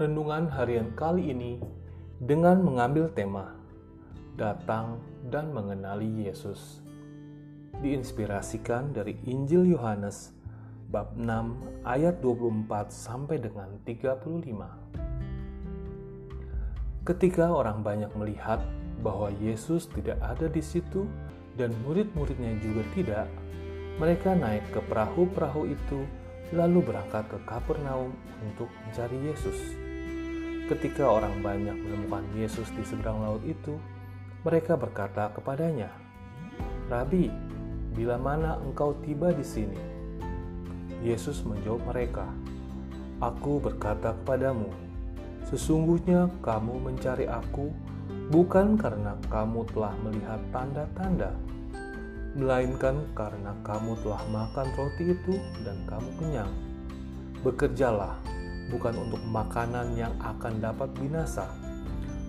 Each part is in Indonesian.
renungan harian kali ini dengan mengambil tema Datang dan Mengenali Yesus. Diinspirasikan dari Injil Yohanes bab 6 ayat 24 sampai dengan 35. Ketika orang banyak melihat bahwa Yesus tidak ada di situ dan murid-muridnya juga tidak, mereka naik ke perahu-perahu itu lalu berangkat ke Kapernaum untuk mencari Yesus. Ketika orang banyak menemukan Yesus di seberang laut itu, mereka berkata kepadanya, "Rabi, bila mana engkau tiba di sini?" Yesus menjawab mereka, "Aku berkata kepadamu, sesungguhnya kamu mencari Aku bukan karena kamu telah melihat tanda-tanda, melainkan karena kamu telah makan roti itu dan kamu kenyang. Bekerjalah bukan untuk makanan yang akan dapat binasa,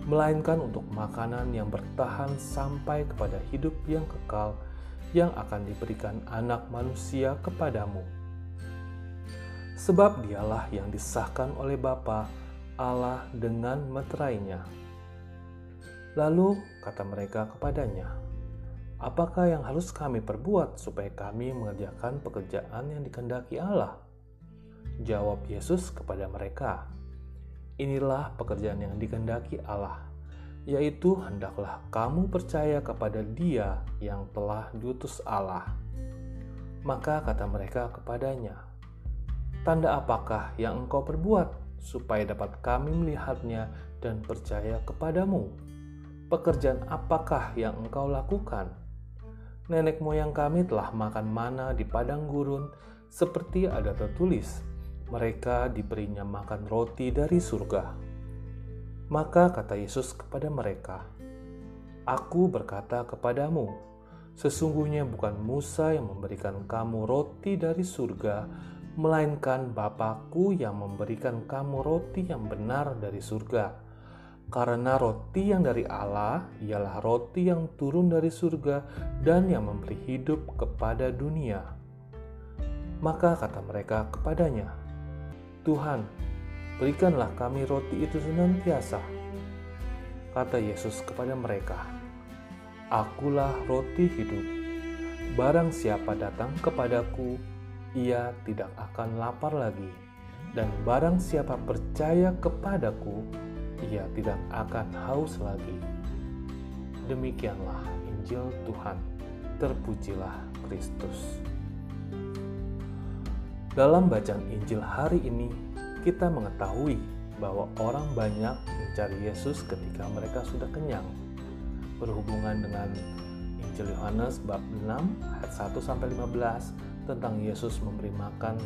melainkan untuk makanan yang bertahan sampai kepada hidup yang kekal yang akan diberikan anak manusia kepadamu. Sebab dialah yang disahkan oleh Bapa Allah dengan meterainya. Lalu kata mereka kepadanya, Apakah yang harus kami perbuat supaya kami mengerjakan pekerjaan yang dikendaki Allah? Jawab Yesus kepada mereka, Inilah pekerjaan yang dikendaki Allah, yaitu hendaklah kamu percaya kepada Dia yang telah diutus Allah. Maka kata mereka kepadanya, Tanda apakah yang engkau perbuat supaya dapat kami melihatnya dan percaya kepadamu? Pekerjaan apakah yang engkau lakukan?' nenek moyang kami telah makan mana di padang gurun, seperti ada tertulis, mereka diberinya makan roti dari surga. Maka kata Yesus kepada mereka, Aku berkata kepadamu, sesungguhnya bukan Musa yang memberikan kamu roti dari surga, melainkan Bapakku yang memberikan kamu roti yang benar dari surga karena roti yang dari Allah ialah roti yang turun dari surga dan yang memberi hidup kepada dunia. Maka kata mereka kepadanya, Tuhan, berikanlah kami roti itu senantiasa. Kata Yesus kepada mereka, Akulah roti hidup. Barang siapa datang kepadaku, ia tidak akan lapar lagi. Dan barang siapa percaya kepadaku, ia tidak akan haus lagi. Demikianlah Injil Tuhan. Terpujilah Kristus. Dalam bacaan Injil hari ini, kita mengetahui bahwa orang banyak mencari Yesus ketika mereka sudah kenyang. Berhubungan dengan Injil Yohanes bab 6 ayat 1 sampai 15 tentang Yesus memberi makan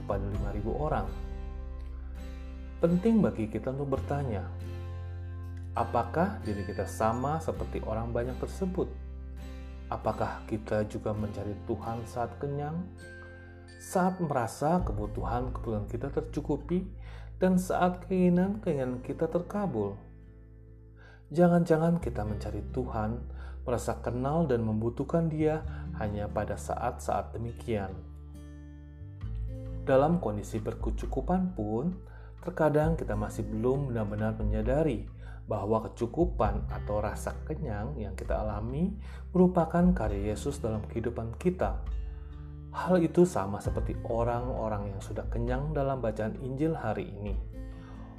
kepada 5000 orang Penting bagi kita untuk bertanya, apakah diri kita sama seperti orang banyak tersebut? Apakah kita juga mencari Tuhan saat kenyang, saat merasa kebutuhan-kebutuhan kita tercukupi, dan saat keinginan-keinginan kita terkabul? Jangan-jangan kita mencari Tuhan, merasa kenal dan membutuhkan Dia hanya pada saat-saat demikian. Dalam kondisi berkecukupan pun, Terkadang kita masih belum benar-benar menyadari bahwa kecukupan atau rasa kenyang yang kita alami merupakan karya Yesus dalam kehidupan kita. Hal itu sama seperti orang-orang yang sudah kenyang dalam bacaan Injil hari ini.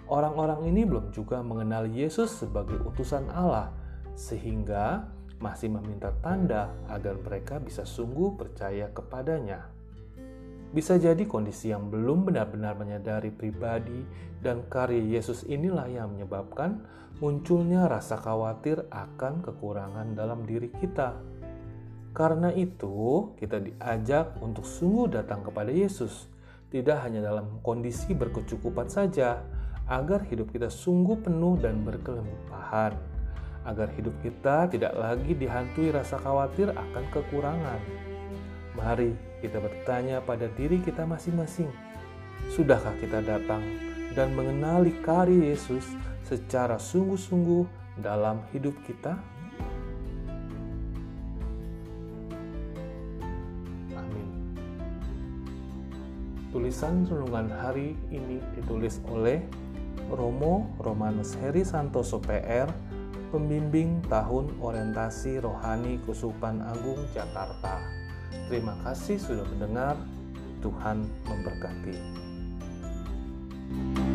Orang-orang ini belum juga mengenal Yesus sebagai utusan Allah, sehingga masih meminta tanda agar mereka bisa sungguh percaya kepadanya. Bisa jadi kondisi yang belum benar-benar menyadari pribadi dan karya Yesus inilah yang menyebabkan munculnya rasa khawatir akan kekurangan dalam diri kita. Karena itu, kita diajak untuk sungguh datang kepada Yesus, tidak hanya dalam kondisi berkecukupan saja, agar hidup kita sungguh penuh dan berkelimpahan, agar hidup kita tidak lagi dihantui rasa khawatir akan kekurangan. Mari kita bertanya pada diri kita masing-masing, sudahkah kita datang dan mengenali karya Yesus secara sungguh-sungguh dalam hidup kita? Tulisan renungan hari ini ditulis oleh Romo Romanus Heri Santoso PR, pembimbing tahun orientasi rohani Kusupan Agung Jakarta. Terima kasih sudah mendengar. Tuhan memberkati. thank you